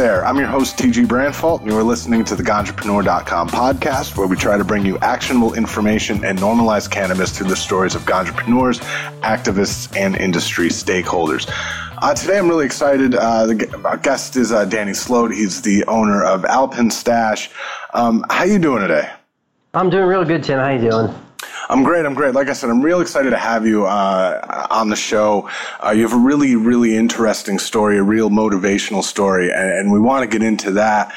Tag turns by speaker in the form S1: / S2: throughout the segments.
S1: there. I'm your host, TG Branfalt, and you are listening to the Ganjapreneur.com podcast, where we try to bring you actionable information and normalize cannabis through the stories of entrepreneurs, activists, and industry stakeholders. Uh, today, I'm really excited. Uh, the, our guest is uh, Danny Sloat. He's the owner of Alpinstash. Um, how you doing today?
S2: I'm doing real good, Tim. How you doing?
S1: I'm great. I'm great. Like I said, I'm real excited to have you uh, on the show. Uh, you have a really, really interesting story, a real motivational story, and, and we want to get into that.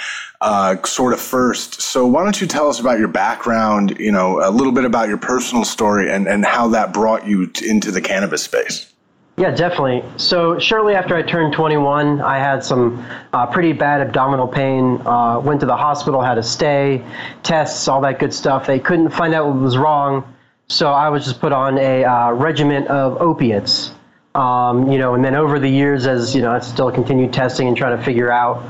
S1: Uh, sort of first. So why don't you tell us about your background, you know, a little bit about your personal story and, and how that brought you t- into the cannabis space?
S2: Yeah, definitely. So shortly after I turned 21, I had some uh, pretty bad abdominal pain. Uh, went to the hospital, had a stay, tests, all that good stuff. They couldn't find out what was wrong. So I was just put on a uh, regiment of opiates. Um, you know, and then over the years, as you know, I still continued testing and trying to figure out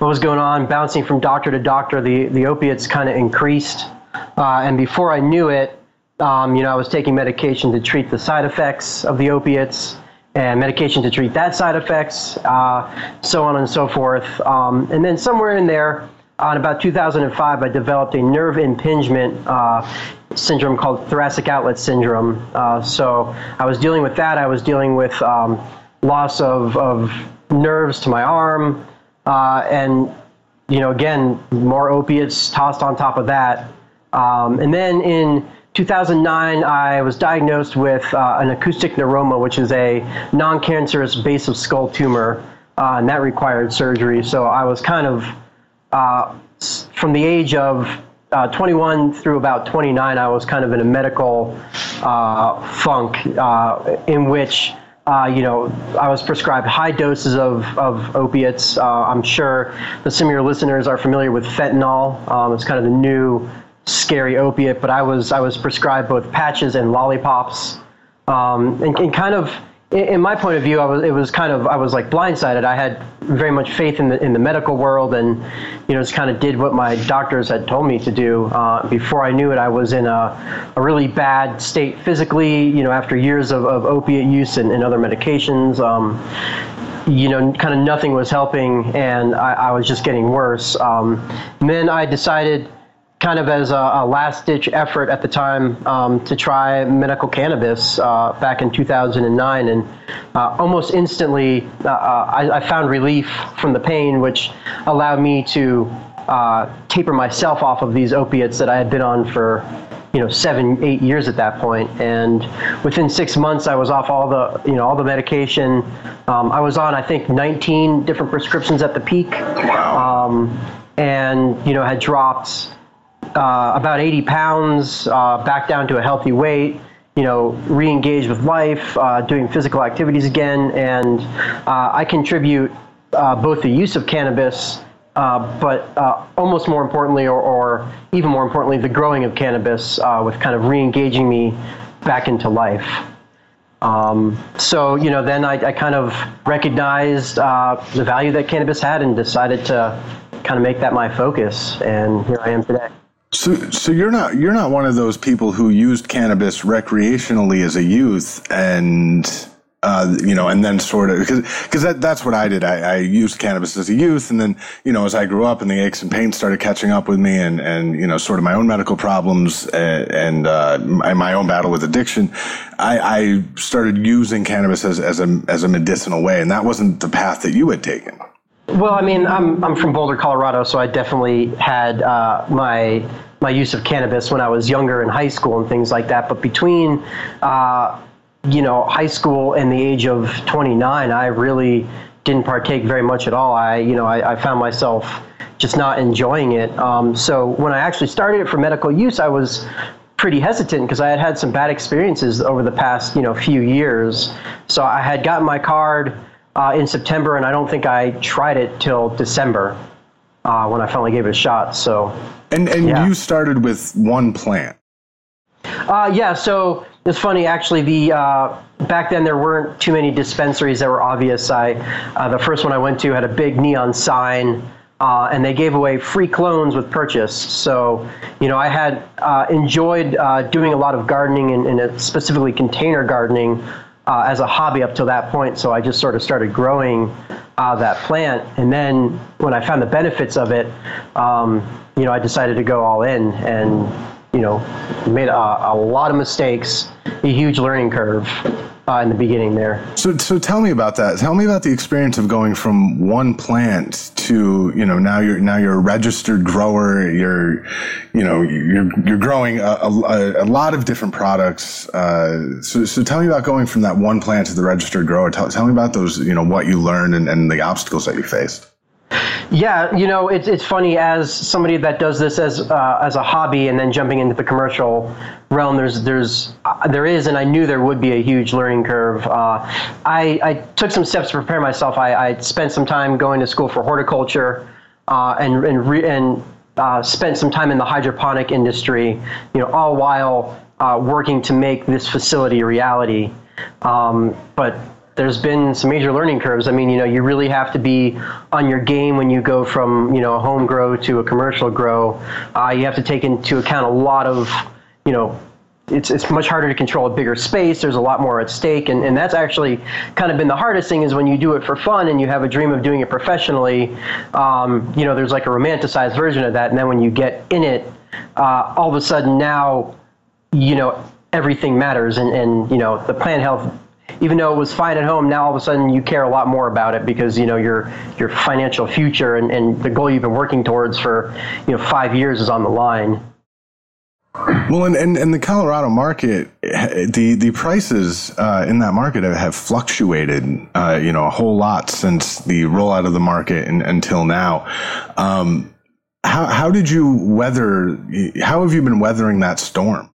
S2: what was going on, bouncing from doctor to doctor. The the opiates kind of increased, uh, and before I knew it, um, you know, I was taking medication to treat the side effects of the opiates and medication to treat that side effects, uh, so on and so forth. Um, and then somewhere in there, on about 2005, I developed a nerve impingement uh, syndrome called thoracic outlet syndrome. Uh, so I was dealing with that. I was dealing with um, loss of, of nerves to my arm, uh, and you know, again, more opiates tossed on top of that. Um, and then in 2009, I was diagnosed with uh, an acoustic neuroma, which is a non-cancerous base of skull tumor, uh, and that required surgery. So I was kind of uh, from the age of uh, 21 through about 29, I was kind of in a medical uh, funk uh, in which. Uh, you know, I was prescribed high doses of, of opiates. Uh, I'm sure the, some of your listeners are familiar with fentanyl. Um, it's kind of the new scary opiate, but I was I was prescribed both patches and lollipops, um, and, and, kind of in my point of view, I was it was kind of I was like blindsided. I had very much faith in the in the medical world, and you know just kind of did what my doctors had told me to do. Uh, before I knew it, I was in a, a really bad state physically. You know, after years of, of opiate use and, and other medications, um, you know, kind of nothing was helping, and I, I was just getting worse. Um, then I decided kind of as a, a last ditch effort at the time um, to try medical cannabis uh, back in 2009. And uh, almost instantly, uh, uh, I, I, found relief from the pain, which allowed me to uh, taper myself off of these opiates that I had been on for. You know, seven, eight years at that point, and within six months, I was off all the, you know, all the medication. Um, I was on, I think, 19 different prescriptions at the peak,
S1: wow. um,
S2: and you know, had dropped uh, about 80 pounds, uh, back down to a healthy weight. You know, re-engage with life, uh, doing physical activities again, and uh, I contribute uh, both the use of cannabis, but almost more importantly, or, or, even more importantly, the growing of cannabis with kind of re-engaging me back into life. Um, so, you know, then I, I kind of recognized uh, the value that cannabis had and decided to kind of make that my focus. And here I am today.
S1: So, so you're not you're not one of those people who used cannabis recreationally as a youth, and uh, you know, and then sort of because because that, that's what I did. I, I, used cannabis as a youth, and then you know, as I grew up, and the aches and pains started catching up with me, and and you know, sort of my own medical problems and, and uh, my, my, own battle with addiction, I, I started using cannabis as as a as a medicinal way, and that wasn't the path that you had taken.
S2: Well, I mean, I'm, I'm from Boulder, Colorado, so I definitely had uh, my my use of cannabis when I was younger in high school and things like that. But between, uh, you know, high school and the age of 29, I really didn't partake very much at all. I, you know, I, I found myself just not enjoying it. Um, so when I actually started it for medical use, I was pretty hesitant because I had had some bad experiences over the past, you know, few years. So I had gotten my card uh, in September, and I don't think I tried it till December uh, when I finally gave it a shot. So,
S1: and and yeah. you started with one plant.
S2: Uh, yeah. So it's funny actually. The uh, back then there weren't too many dispensaries that were obvious. I uh, the first one I went to had a big neon sign. Uh, and they gave away free clones with purchase. So, you know, I had uh, enjoyed uh, doing a lot of gardening and, and specifically container gardening uh, as a hobby up to that point. So I just sort of started growing uh, that plant, and then when I found the benefits of it, um, you know, I decided to go all in, and you know, made a, a lot of mistakes, a huge learning curve, uh, in the beginning there. So,
S1: so tell me about that. Tell me about the experience of going from one plant to you know now you're now you're a registered grower. You're you know you're you're growing a, a, a lot of different products. Uh, so, so tell me about going from that one plant to the registered grower. Tell, tell me about those you know what you learned and, and the obstacles that you faced.
S2: Yeah, you know, it's it's funny as somebody that does this as uh, as a hobby and then jumping into the commercial realm. There's there's uh, there is, and I knew there would be a huge learning curve. Uh, I I took some steps to prepare myself. I, I spent some time going to school for horticulture, uh, and and re- and uh, spent some time in the hydroponic industry. You know, all while working to make this facility a reality. Um, but there's been some major learning curves. I mean, you know, you really have to be on your game when you go from you know a home grow to a commercial grow. Uh, you have to take into account a lot of you know. It's, it's much harder to control a bigger space. There's a lot more at stake. And, and that's actually kind of been the hardest thing is when you do it for fun and you have a dream of doing it professionally, um, you know, there's like a romanticized version of that. And then when you get in it, uh, all of a sudden now, you know, everything matters. And, and, you know, the plant health even though it was fine at home, now all of a sudden you care a lot more about it because you know your your financial future and, and the goal you've been working towards for you know five years is on the line.
S1: Well, and, and, and the Colorado market, the the prices uh, in that market have fluctuated, uh, you know, a whole lot since the rollout of the market and, until now. Um, how how did you weather? How have you been weathering that storm?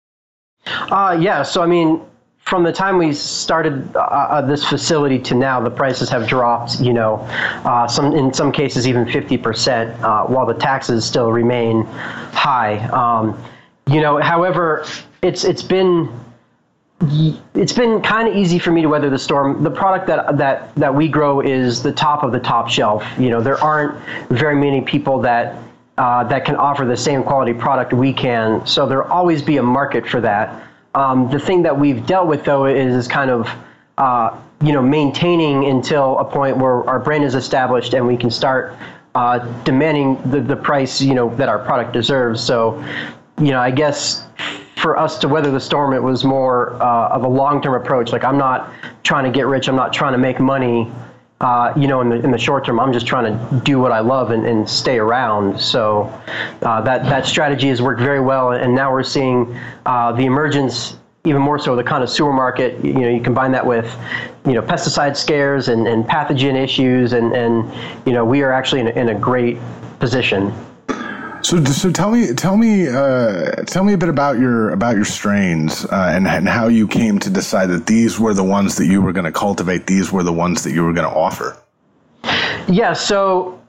S2: Uh, yeah. So I mean, from the time we started uh, uh, this facility to now, the prices have dropped. You know, uh, some in some cases even fifty percent, uh, while the taxes still remain high. Um, you know, however, it's it's been it's been kind of easy for me to weather the storm. The product that that that we grow is the top of the top shelf. You know, there aren't very many people that uh, that can offer the same quality product we can, so there'll always be a market for that. Um, the thing that we've dealt with though is, is kind of uh, you know maintaining until a point where our brand is established and we can start uh, demanding the, the price you know that our product deserves. So you know I guess for us to weather the storm, it was more uh, of a long term approach. Like I'm not trying to get rich. I'm not trying to make money uh, you know, in the in the short term, I'm just trying to do what I love and, and stay around. So uh, that that strategy has worked very well, and now we're seeing uh, the emergence even more so the connoisseur market. You know, you combine that with you know pesticide scares and, and pathogen issues, and and you know we are actually in a, in a great position.
S1: So, so tell me, tell me, uh, tell me a bit about your about your strains uh, and and how you came to decide that these were the ones that you were going to cultivate. These were the ones that you were going to offer.
S2: Yeah. So,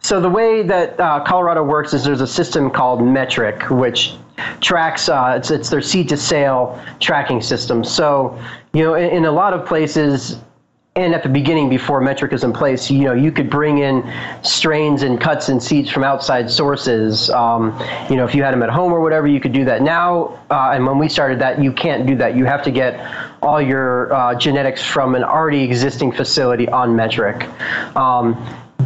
S2: so the way that uh, Colorado works is there's a system called METRC, which tracks. Uh, it's it's their seed to sale tracking system. So, you know, in, in a lot of places, and at the beginning before METRC is in place you know you could bring in strains and cuts and seeds from outside sources um, you know if you had them at home or whatever you could do that now uh, and when we started that you can't do that you have to get all your uh, genetics from an already existing facility on METRC um,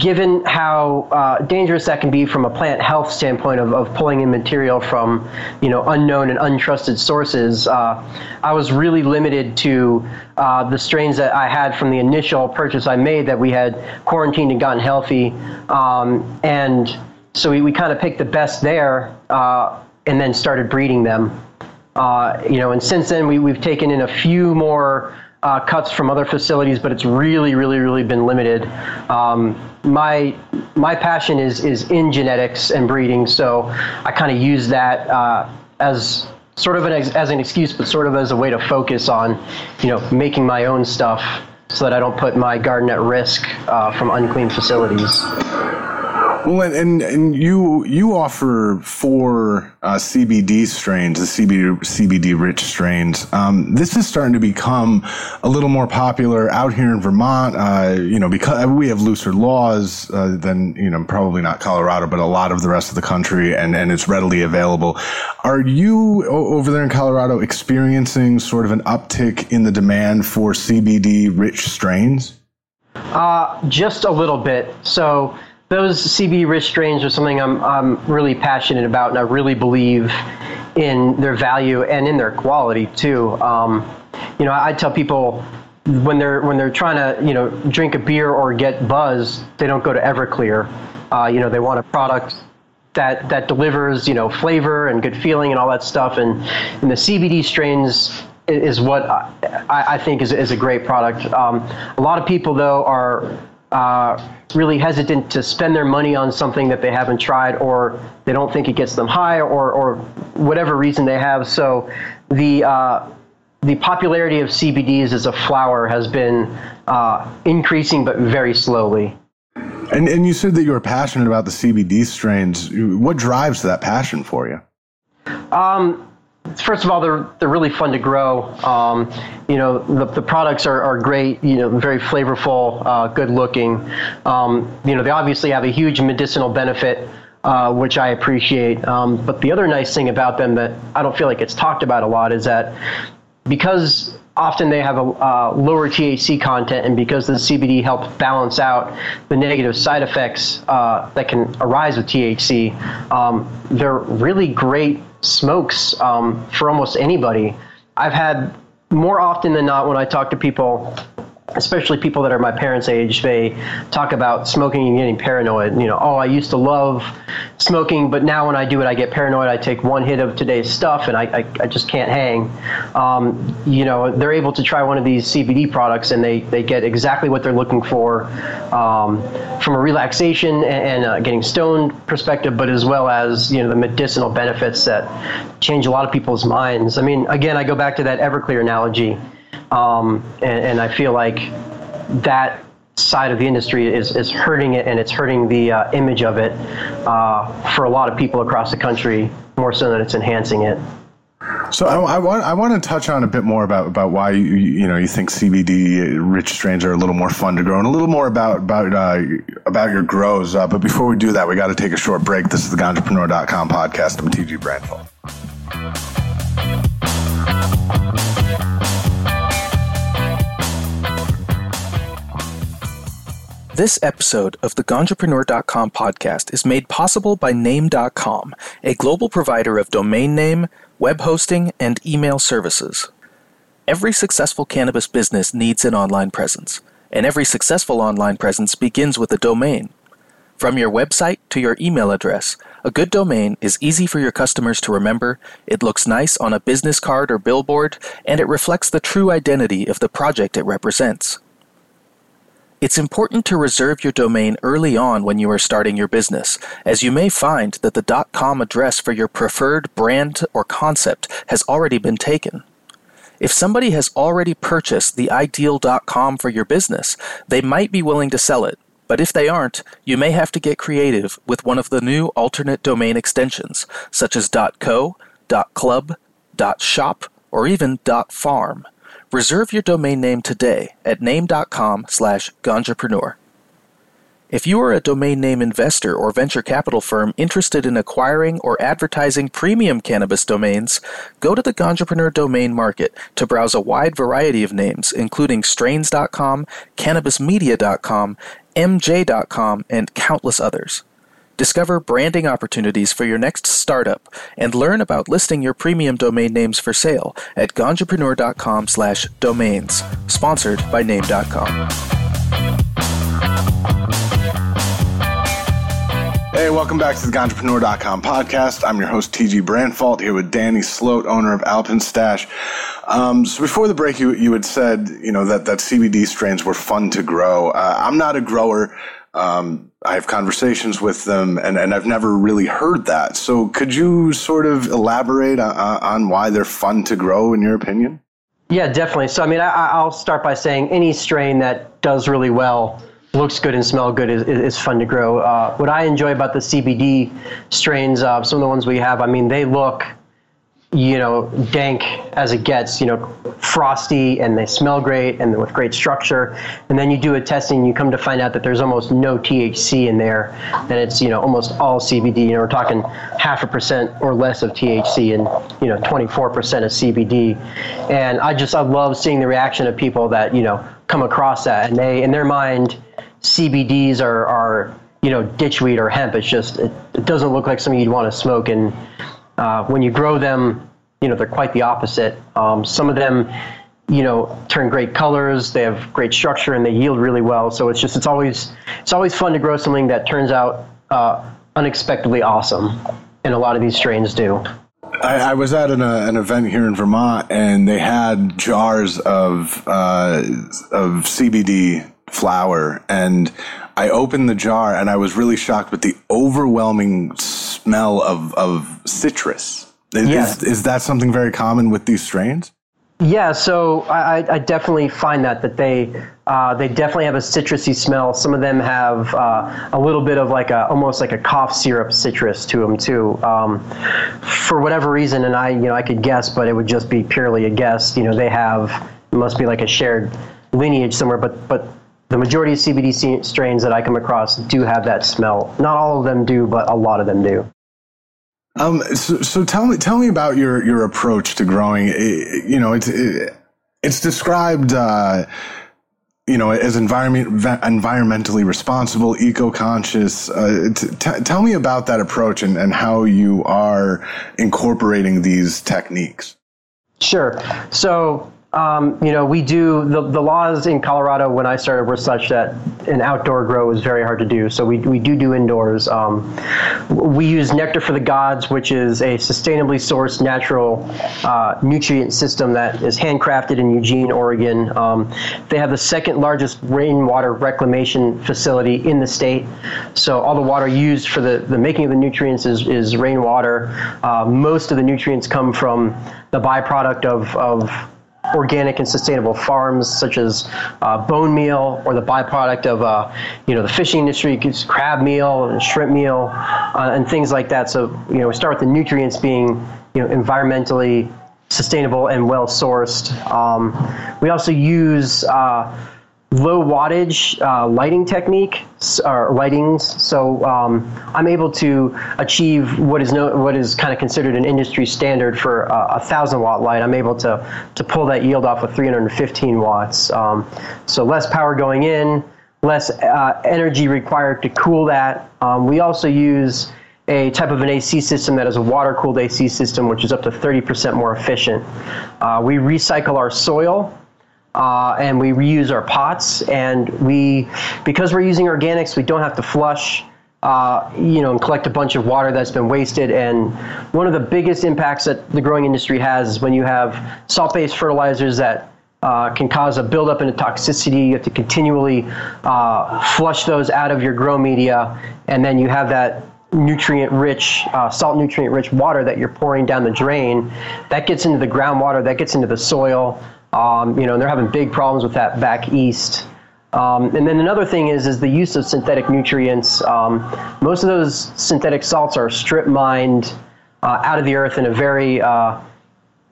S2: given how uh, dangerous that can be from a plant health standpoint of, of pulling in material from you know unknown and untrusted sources, uh, I was really limited to uh, the strains that I had from the initial purchase I made that we had quarantined and gotten healthy, um, and so we, we kind of picked the best there uh, and then started breeding them. Uh, you know, and since then we, we've taken in a few more uh, cuts from other facilities, but it's really, really, really been limited. Um, my my passion is is in genetics and breeding, so I kind of use that uh, as sort of an ex- as an excuse, but sort of as a way to focus on, you know, making my own stuff so that I don't put my garden at risk uh, from unclean facilities.
S1: Well, and, and and you you offer four uh, CBD strains, the CBD CBD rich strains. Um, this is starting to become a little more popular out here in Vermont. Uh, you know, because we have looser laws uh, than you know, probably not Colorado, but a lot of the rest of the country, and and it's readily available. Are you over there in Colorado experiencing sort of an uptick in the demand for CBD rich strains?
S2: Uh, just a little bit. So those CBD rich strains are something I'm, I'm really passionate about, and I really believe in their value and in their quality too. Um, you know, I tell people when they're when they're trying to you know drink a beer or get buzz, they don't go to Everclear. Uh, you know, they want a product that that delivers you know flavor and good feeling and all that stuff. And and the CBD strains is what I, I think is is a great product. Um, a lot of people though are uh, really hesitant to spend their money on something that they haven't tried or they don't think it gets them high or, or whatever reason they have. So the uh, the popularity of CBDs as a flower has been uh, increasing, but very slowly.
S1: And, and you said that you were passionate about the CBD strains. What drives that passion for you? Um,
S2: first of all, they're they're really fun to grow. Um, you know, the, the products are, are great. You know, very flavorful, uh, good looking. Um, you know, they obviously have a huge medicinal benefit, uh, which I appreciate. Um, but the other nice thing about them that I don't feel like it's talked about a lot is that because often they have a uh, lower THC content, and because the CBD helps balance out the negative side effects uh, that can arise with THC, um, they're really great smokes um, for almost anybody. I've had more often than not when I talk to people especially people that are my parents' age, they talk about smoking and getting paranoid. You know, oh, I used to love smoking, but now when I do it, I get paranoid. I take one hit of today's stuff and I, I, I just can't hang. Um, you know, they're able to try one of these CBD products and they, they get exactly what they're looking for um, from a relaxation and, and uh, getting stoned perspective, but as well as, you know, the medicinal benefits that change a lot of people's minds. I mean, again, I go back to that Everclear analogy um, and, and, I feel like that side of the industry is, is hurting it and it's hurting the uh, image of it uh, for a lot of people across the country more so than it's enhancing it.
S1: So I, I, want I want to touch on a bit more about about why you you know you think CBD uh, rich strains are a little more fun to grow and a little more about about uh, about your grows. Uh, but before we do that, we got to take a short break. This is the Ganjapreneur.com podcast. I'm TG Branfalt.
S3: This episode of the Ganjapreneur.com podcast is made possible by Name.com, a global provider of domain name, web hosting, and email services. Every successful cannabis business needs an online presence, and every successful online presence begins with a domain. From your website to your email address, a good domain is easy for your customers to remember, it looks nice on a business card or billboard, and it reflects the true identity of the project it represents. It's important to reserve your domain early on when you are starting your business, as you may find that the .com address for your preferred brand or concept has already been taken. If somebody has already purchased the ideal.com for your business, they might be willing to sell it, but if they aren't, you may have to get creative with one of the new alternate domain extensions, such as .co, .club, .shop, or even .farm. Reserve your domain name today at name.com slash ganjapreneur. If you are a domain name investor or venture capital firm interested in acquiring or advertising premium cannabis domains, go to the Ganjapreneur domain market to browse a wide variety of names, including strains.com, cannabismedia.com, mj.com, and countless others. Discover branding opportunities for your next startup and learn about listing your premium domain names for sale at ganjapreneur.com slash domains, sponsored by name.com.
S1: Hey, welcome back to the Ganjapreneur.com podcast. I'm your host, TG Branfalt, here with Danny Sloat, owner of Alpinstash. Um, so before the break, you, you had said, you know, that, that CBD strains were fun to grow. Uh, I'm not a grower. Um, I have conversations with them, and, and I've never really heard that. So, could you sort of elaborate on, on why they're fun to grow, in your opinion?
S2: Yeah, definitely. So, I mean, I, will start by saying any strain that does really well, looks good, and smell good is, is fun to grow. Uh, what I enjoy about the CBD strains, uh, some of the ones we have, I mean, they look you know, dank as it gets, you know, frosty and they smell great and with great structure. And then you do a testing, you come to find out that there's almost no THC in there and it's, you know, almost all CBD. You know, we're talking half a percent or less of THC and, you know, 24% of CBD. And I just, I love seeing the reaction of people that, you know, come across that and they, in their mind, CBDs are, are, you know, ditchweed or hemp. It's just, it, it doesn't look like something you'd want to smoke. And, uh, when you grow them, you know, they're quite the opposite. Um, some of them, you know, turn great colors, they have great structure, and they yield really well. So it's just, it's always, it's always fun to grow something that turns out uh, unexpectedly awesome. And a lot of these strains do.
S1: I, I, was at an, uh, an, event here in Vermont, and they had jars of uh, of CBD flower, and I opened the jar, and I was really shocked with the overwhelming smell of, of citrus. Is, is, is that something very common with these strains?
S2: Yeah, so I, I, definitely find that that they uh, they definitely have a citrusy smell. Some of them have uh, a little bit of like a almost like a cough syrup citrus to them too. Um, for whatever reason, and I you know I could guess, but it would just be purely a guess. You know they have must be like a shared lineage somewhere, but but the majority of CBD strains that I come across do have that smell. Not all of them do, but a lot of them do.
S1: Um, so, so, tell me, tell me about your your approach to growing. It, eh, you know, it's it, eh, it's described, uh, you know, as environment environmentally responsible, eco conscious. Uh, t- t- tell me about that approach and, and how you are incorporating these techniques.
S2: Sure. So um, you know, we do the, the laws in Colorado when I started were such that an outdoor grow was very hard to do. So we, we do do indoors. Um, we use Nectar for the Gods, which is a sustainably sourced natural uh, nutrient system that is handcrafted in Eugene, Oregon. Um, they have the second largest rainwater reclamation facility in the state. So all the water used for the, the making of the nutrients is, is rainwater. Uh, most of the nutrients come from the byproduct of, of organic and sustainable farms, such as uh, bone meal or the byproduct of uh, you know the fishing industry, crab meal and shrimp meal, uh, and things like that. So you know we start with the nutrients being you know environmentally sustainable and well sourced. Um, we also use uh, low wattage uh, lighting technique or lightings. So um, I'm able to achieve what is no, what is kind of considered an industry standard for uh, a thousand watt light. I'm able to to pull that yield off with 315 watts. Um, so less power going in, less uh, energy required to cool that. Um, we also use a type of an AC system that is a water cooled AC system, which is up to 30% more efficient. Uh, we recycle our soil uh, and we reuse our pots. And we, because we're using organics, we don't have to flush. Uh, you know, and collect a bunch of water that's been wasted. And one of the biggest impacts that the growing industry has is when you have salt-based fertilizers that uh, can cause a buildup in a toxicity. You have to continually uh, flush those out of your grow media, and then you have that nutrient-rich, uh, salt nutrient-rich water that you're pouring down the drain. That gets into the groundwater. That gets into the soil. Um, you know, they're having big problems with that back east. Um, and then another thing is is the use of synthetic nutrients. Um, most of those synthetic salts are strip mined uh, out of the earth in a very uh,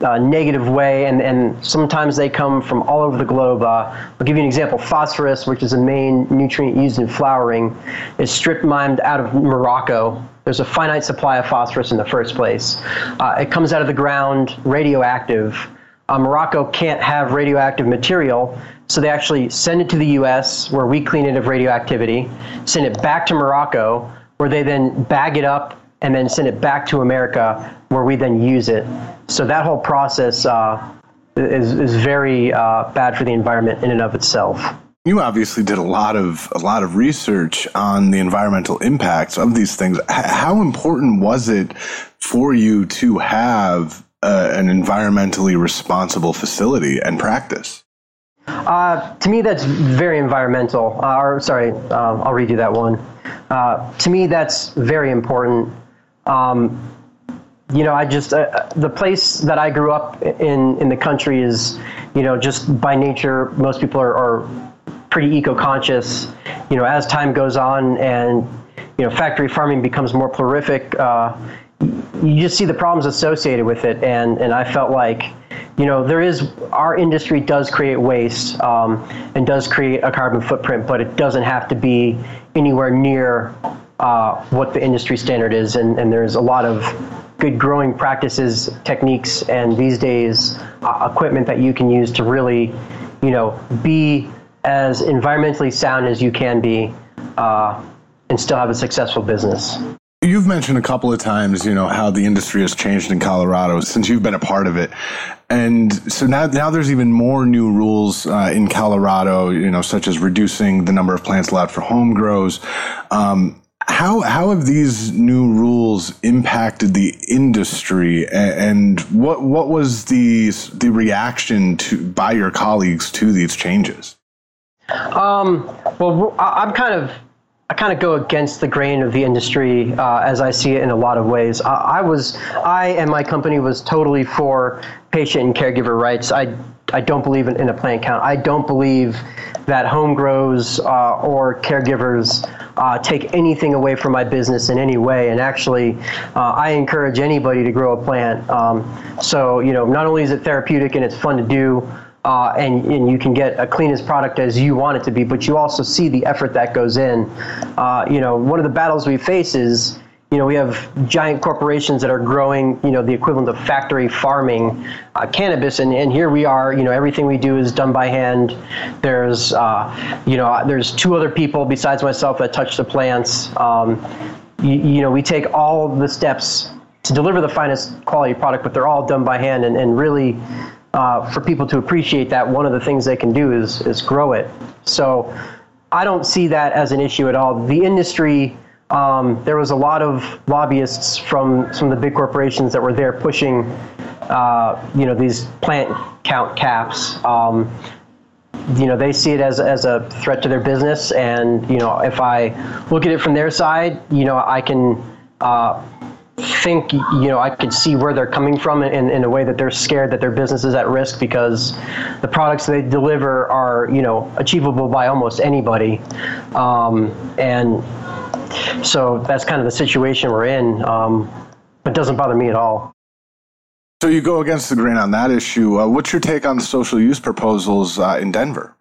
S2: uh, negative way, and, and sometimes they come from all over the globe. Uh, I'll give you an example. Phosphorus, which is the main nutrient used in flowering, is strip mined out of Morocco. There's a finite supply of phosphorus in the first place. Uh, it comes out of the ground radioactive uh, Morocco can't have radioactive material. So they actually send it to the U.S., where we clean it of radioactivity, send it back to Morocco, where they then bag it up and then send it back to America, where we then use it. So that whole process uh, is, is very uh, bad for the environment in and of itself.
S1: You obviously did a lot of a lot of research on the environmental impacts of these things. H- how important was it for you to have uh, an environmentally responsible facility and practice?
S2: Uh, to me, that's very environmental. Uh, or sorry, uh, I'll redo that one. Uh, to me, that's very important. Um, you know, I just uh, the place that I grew up in in the country is, you know, just by nature, most people are, are pretty eco-conscious. You know, as time goes on and you know factory farming becomes more prolific uh, you just see the problems associated with it, and and I felt like you know there is our industry does create waste um, and does create a carbon footprint, but it doesn't have to be anywhere near uh, what the industry standard is, and, and there's a lot of good growing practices, techniques, and these days uh, equipment that you can use to really, you know, be as environmentally sound as you can be, uh, and still have a successful business.
S1: You've mentioned a couple of times, you know, how the industry has changed in Colorado since you've been a part of it, and so now now there's even more new rules uh, in Colorado, you know, such as reducing the number of plants allowed for home grows. Um, how how have these new rules impacted the industry, and, what what was the the reaction to by your colleagues to these changes?
S2: Um, well, I'm kind of I kind of go against the grain of the industry uh, as I see it in a lot of ways. I, I, was, I and my company was totally for patient and caregiver rights. I, I don't believe in, in a plant count. I don't believe that home grows uh, or caregivers uh, take anything away from my business in any way. And actually, uh, I encourage anybody to grow a plant. Um, so you know, not only is it therapeutic and it's fun to do uh, and, and you can get a cleanest product as you want it to be, but you also see the effort that goes in. Uh, you know, one of the battles we face is, you know, we have giant corporations that are growing, you know, the equivalent of factory farming uh, cannabis, and, and here we are, you know, everything we do is done by hand. There's, uh, you know, there's two other people besides myself that touch the plants. Um, you, you know, we take all the steps to deliver the finest quality product, but they're all done by hand, and, and really, uh, for people to appreciate that, one of the things they can do is is grow it. So I don't see that as an issue at all. The industry. Um, there was a lot of lobbyists from some of the big corporations that were there pushing, uh, you know, these plant count caps. Um, you know, they see it as, as a threat to their business. And, you know, if I look at it from their side, you know, I can uh, think you know I can see where they're coming from in, in a way that they're scared that their business is at risk because the products they deliver are you know achievable by almost anybody, um, and so that's kind of the situation we're in. Um, it doesn't bother me at all.
S1: So you go against the grain on that issue. Uh, what's your take on social use proposals uh, in Denver?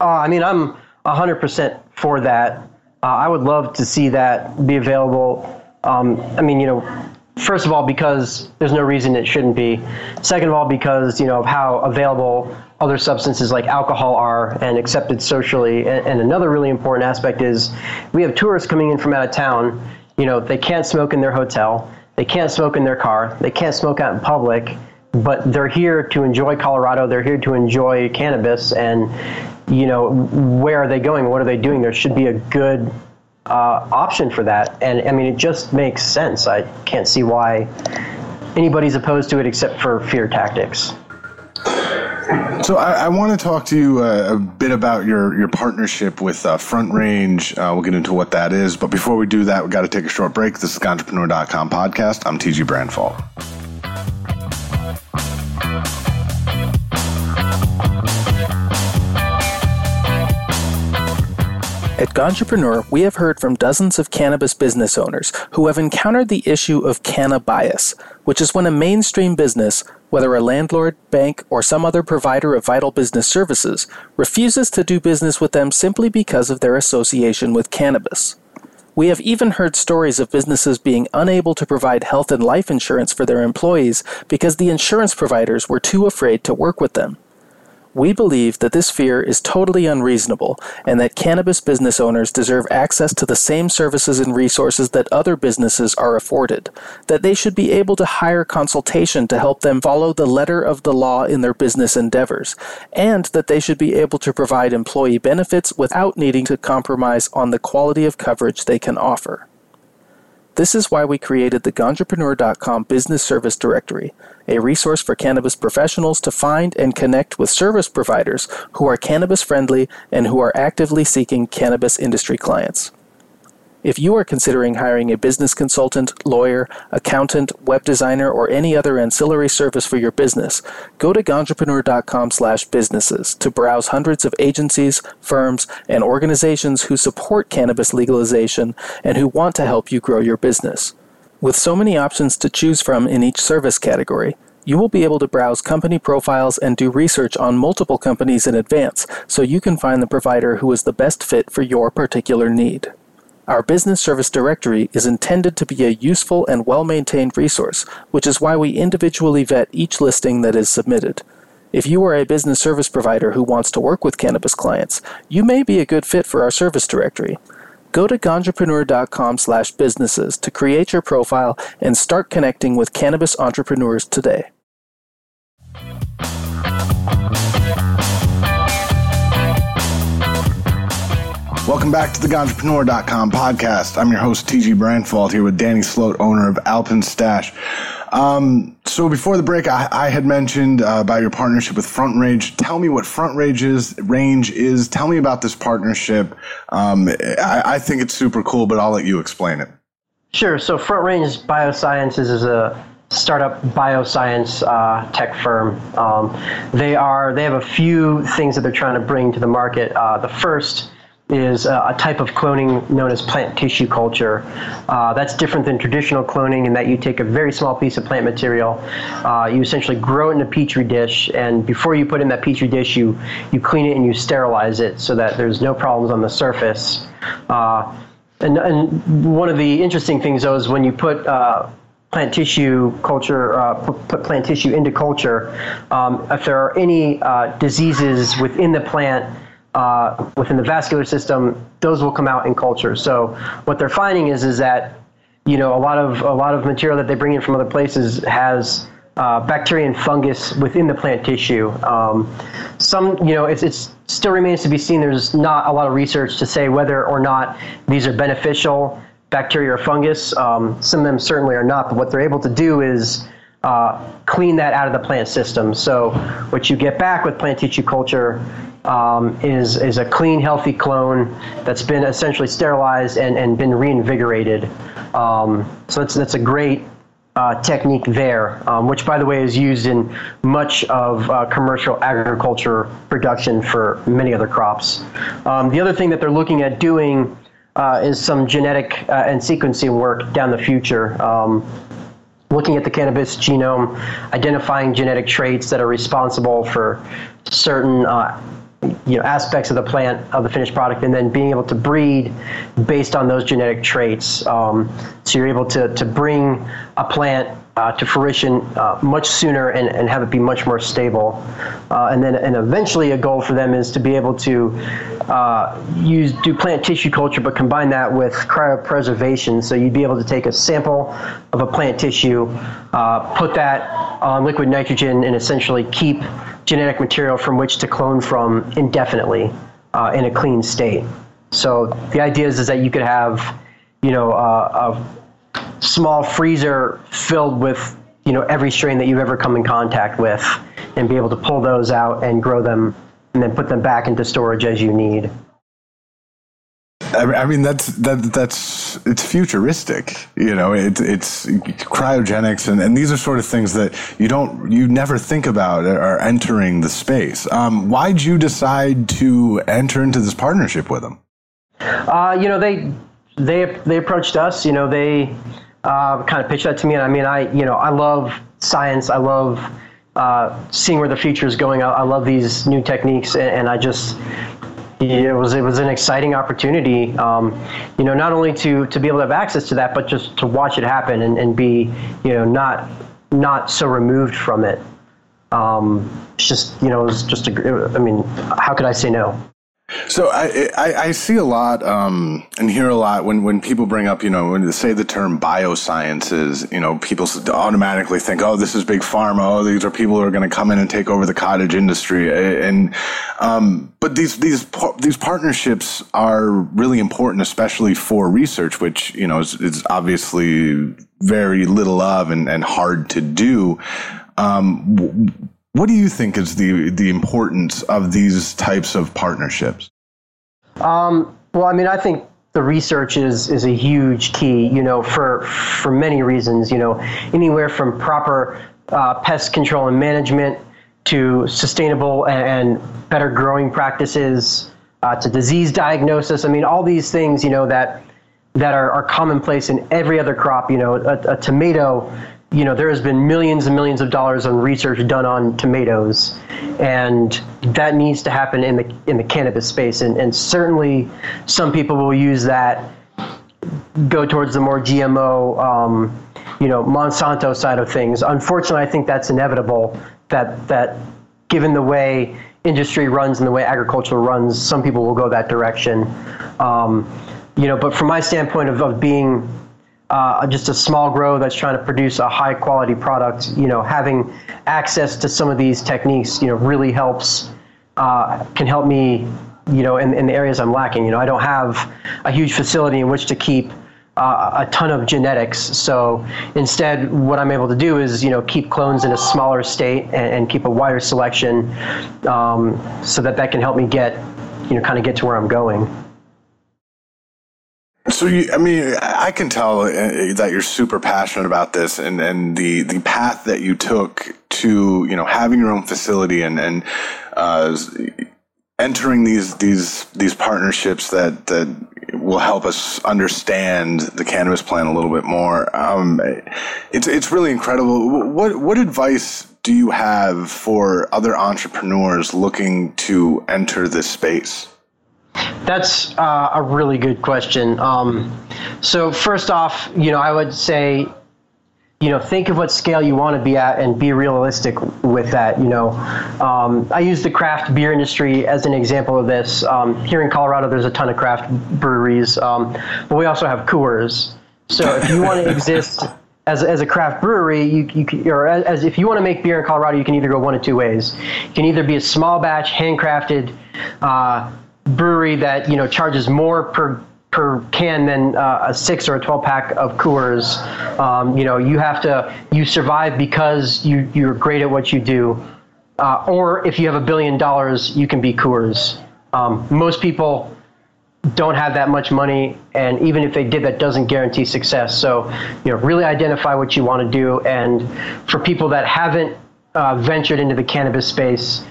S2: Uh, I mean, I'm 100% for that. Uh, I would love to see that be available um, I mean, you know, first of all, because there's no reason it shouldn't be. Second of all, because you know of how available other substances like alcohol are and accepted socially. And, and another really important aspect is we have tourists coming in from out of town. You know, they can't smoke in their hotel. They can't smoke in their car. They can't smoke out in public but they're here to enjoy Colorado. They're here to enjoy cannabis, and you know where are they going? What are they doing? There should be a good uh, option for that. And I mean, it just makes sense. I can't see why anybody's opposed to it except for fear tactics.
S1: So I, I want to talk to you uh, a bit about your your partnership with uh, Front Range. Uh, we'll get into what that is, but before we do that, we got to take a short break. This is Ganjapreneur.com podcast. I'm TG Branfalt.
S3: At Ganjapreneur, we have heard from dozens of cannabis business owners who have encountered the issue of canna bias, which is when a mainstream business, whether a landlord, bank, or some other provider of vital business services, refuses to do business with them simply because of their association with cannabis. We have even heard stories of businesses being unable to provide health and life insurance for their employees because the insurance providers were too afraid to work with them. We believe that this fear is totally unreasonable and that cannabis business owners deserve access to the same services and resources that other businesses are afforded, that they should be able to hire consultation to help them follow the letter of the law in their business endeavors, and that they should be able to provide employee benefits without needing to compromise on the quality of coverage they can offer. This is why we created the Ganjapreneur.com Business Service Directory, a resource for cannabis professionals to find and connect with service providers who are cannabis friendly and who are actively seeking cannabis industry clients. If you are considering hiring a business consultant, lawyer, accountant, web designer, or any other ancillary service for your business, go to ganjapreneur.com slash businesses to browse hundreds of agencies, firms, and organizations who support cannabis legalization and who want to help you grow your business. With so many options to choose from in each service category, you will be able to browse company profiles and do research on multiple companies in advance so you can find the provider who is the best fit for your particular need. Our business service directory is intended to be a useful and well maintained resource, which is why we individually vet each listing that is submitted. If you are a business service provider who wants to work with cannabis clients, you may be a good fit for our service directory. Go to ganjapreneur.com slash businesses to create your profile and start connecting with cannabis entrepreneurs today.
S1: Welcome back to the Ganjapreneur.com podcast. I'm your host, TG Branfalt, here with Danny Sloat, owner of Alpinstash. Um, so before the break, I, I had mentioned uh, about your partnership with Front Range. Tell me what Front Range is. Range is. Tell me about this partnership. Um, I, I think it's super cool, but I'll let you explain it.
S2: Sure. So Front Range Biosciences is a startup bioscience uh, tech firm. Um, they are they have a few things that they're trying to bring to the market. Uh, the first is a type of cloning known as plant tissue culture. Uh, that's different than traditional cloning in that you take a very small piece of plant material, uh, you essentially grow it in a petri dish, and before you put in that petri dish, you, you clean it and you sterilize it so that there's no problems on the surface. Uh, and, and one of the interesting things, though, is when you put uh, plant tissue culture, uh, put plant tissue into culture, um, if there are any uh, diseases within the plant uh, within the vascular system, those will come out in culture. So what they're finding is is that you know a lot of a lot of material that they bring in from other places has uh, bacteria and fungus within the plant tissue. Um, some, you know, it still remains to be seen. There's not a lot of research to say whether or not these are beneficial bacteria or fungus. Um, some of them certainly are not, but what they're able to do is uh, clean that out of the plant system. So what you get back with plant tissue culture um, is is a clean, healthy clone that's been essentially sterilized and, and been reinvigorated. Um, so that's that's a great uh, technique there, um, which by the way is used in much of uh, commercial agriculture production for many other crops. Um, the other thing that they're looking at doing uh, is some genetic uh, and sequencing work down the future um, looking at the cannabis genome, identifying genetic traits that are responsible for certain uh, you know aspects of the plant of the finished product and then being able to breed based on those genetic traits um, so you're able to, to bring a plant uh, to fruition uh, much sooner and, and have it be much more stable uh, and then and eventually a goal for them is to be able to uh, use do plant tissue culture but combine that with cryopreservation so you'd be able to take a sample of a plant tissue uh, put that on liquid nitrogen and essentially keep genetic material from which to clone from indefinitely uh, in a clean state. So the idea is, is that you could have, you know, uh, a small freezer filled with, you know, every strain that you've ever come in contact with and be able to pull those out and grow them and then put them back into storage as you need.
S1: I mean, that's that that's it's futuristic. You know, it, it's cryogenics, and, and these are sort of things that you don't you never think about are entering the space. Um, why'd you decide to enter into this partnership with them?
S2: Uh, you know, they they they approached us. You know, they uh, kind of pitched that to me, and I mean, I you know, I love science. I love uh, seeing where the future is going. I, I love these new techniques, and, and I just it was it was an exciting opportunity, um, you know, not only to to be able to have access to that, but just to watch it happen and, and be, you know, not not so removed from it. Um, it's just you know, it was just a, I mean, how could I say no?
S1: So I, I, I, see a lot um, and hear a lot when, when people bring up, you know, when they say the term biosciences, you know, people automatically think, oh, this is big pharma. Oh, these are people who are going to come in and take over the cottage industry. And um, but these these these partnerships are really important, especially for research, which you know is, is obviously very little of and, and hard to do. Um, what do you think is the the importance of these types of partnerships?
S2: Um, well, I mean, I think the research is is a huge key. You know, for for many reasons. You know, anywhere from proper uh, pest control and management to sustainable and, and better growing practices uh, to disease diagnosis. I mean, all these things. You know that that are, are commonplace in every other crop. You know, a, a tomato you know, there has been millions and millions of dollars on research done on tomatoes, and that needs to happen in the in the cannabis space. And, and certainly, some people will use that go towards the more GMO, um, you know, Monsanto side of things. Unfortunately, I think that's inevitable. That that given the way industry runs and the way agriculture runs, some people will go that direction. Um, you know, but from my standpoint of, of being uh, just a small grow that's trying to produce a high quality product, you know, having access to some of these techniques, you know, really helps, uh, can help me, you know, in, in the areas I'm lacking. You know, I don't have a huge facility in which to keep uh, a ton of genetics. So instead, what I'm able to do is, you know, keep clones in a smaller state and, and keep a wider selection um, so that that can help me get, you know, kind of get to where I'm going.
S1: So you, I mean, I can tell uh, that you're super passionate about this, and and the the path that you took to you know having your own facility and and uh, entering these these these partnerships that that will help us understand the cannabis plant a little bit more. Um, it's it's really incredible. What what advice do you have for other entrepreneurs looking to enter this space?
S2: That's uh, a really good question. Um, so first off, you know, I would say, you know, think of what scale you want to be at and be realistic with that. You know, um, I use the craft beer industry as an example of this. Um, here in Colorado, there's a ton of craft breweries, um, but we also have Coors. So if you want to exist as, as a craft brewery, you, you can, or as, as, if you want to make beer in Colorado, you can either go one of two ways. You can either be a small batch, handcrafted, uh, brewery that you know charges more per per can than uh, a six or a 12 pack of Coors. Um, you know, you have to, you survive because you, you're great at what you do. Uh, or if you have a billion dollars, you can be Coors. Um, most people don't have that much money. And even if they did, that doesn't guarantee success. So, you know, really identify what you want to do. And for people that haven't uh, ventured into the cannabis space,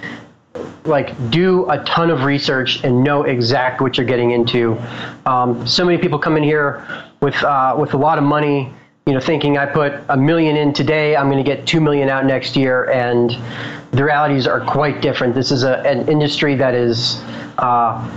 S2: like do a ton of research and know exact what you're getting into. Um, so many people come in here with uh, with a lot of money, you know, thinking I put a million in today, I'm going to get two million out next year, and the realities are quite different. This is a, an industry that is uh,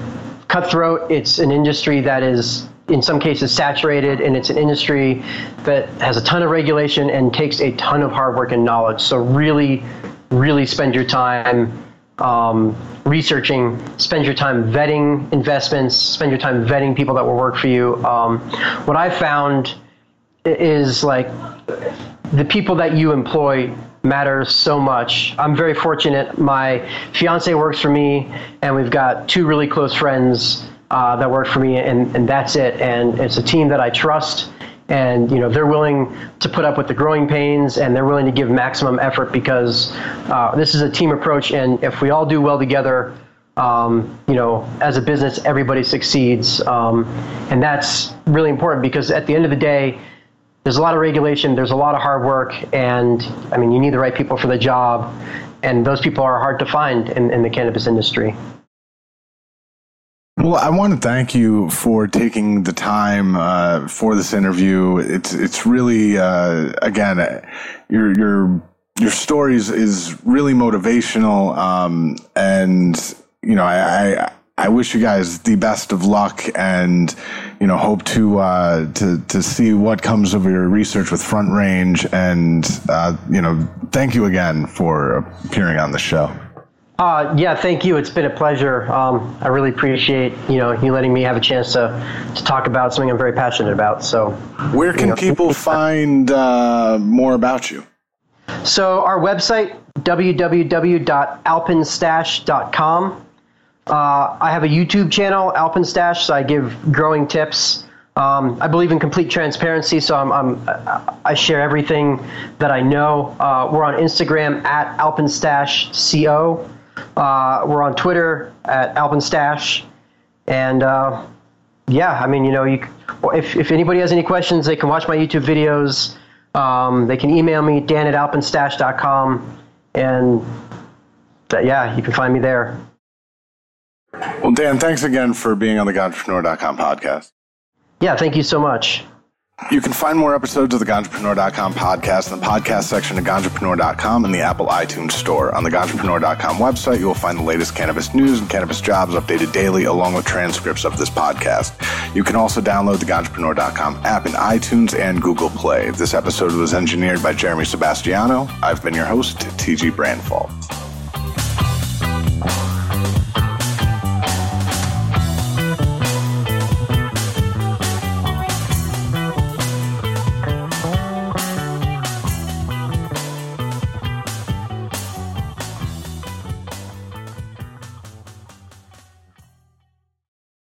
S2: cutthroat. It's an industry that is in some cases saturated and it's an industry that has a ton of regulation and takes a ton of hard work and knowledge so really really spend your time um, researching, spend your time vetting investments, spend your time vetting people that will work for you. Um, what I found is like the people that you employ matter so much. I'm very fortunate. My fiance works for me, and we've got two really close friends uh, that work for me, and, and that's it. And it's a team that I trust and you know they're willing to put up with the growing pains and they're willing to give maximum effort because uh, this is a team approach and if we all do well together um, you know as a business everybody succeeds um, and that's really important because at the end of the day there's a lot of regulation there's a lot of hard work and i mean you need the right people for the job and those people are hard to find in, in the cannabis industry
S1: well, I want to thank you for taking the time uh, for this interview. It's it's really uh, again uh, your your your stories is really motivational, um, and you know I, I I wish you guys the best of luck, and you know hope to uh, to to see what comes of your research with Front Range, and uh, you know thank you again for appearing on the show.
S2: Uh, yeah, thank you. It's been a pleasure. Um, I really appreciate you know you letting me have a chance to to talk about something I'm very passionate about. So,
S1: where can you know. people find uh, more about you?
S2: So our website www.alpinstash.com. Uh, I have a YouTube channel, Alpinstash, so I give growing tips. Um, I believe in complete transparency, so I'm, I'm i share everything that I know. Uh, we're on Instagram at alpinstashco. Uh, we're on Twitter at Alpinstash, and uh, yeah, I mean, you know, you, if if anybody has any questions, they can watch my YouTube videos. Um, they can email me Dan at alpinstash.com, and yeah, you can find me there.
S1: Well, Dan, thanks again for being on the Ganjapreneur.com podcast.
S2: Yeah, thank you so much.
S1: You can find more episodes of the Ganjapreneur.com podcast in the podcast section of Ganjapreneur.com and the Apple iTunes Store. On the Ganjapreneur.com website, you will find the latest cannabis news and cannabis jobs updated daily, along with transcripts of this podcast. You can also download the Ganjapreneur.com app in iTunes and Google Play. This episode was engineered by Jeremy Sebastiano. I've been your host, TG Branfalt.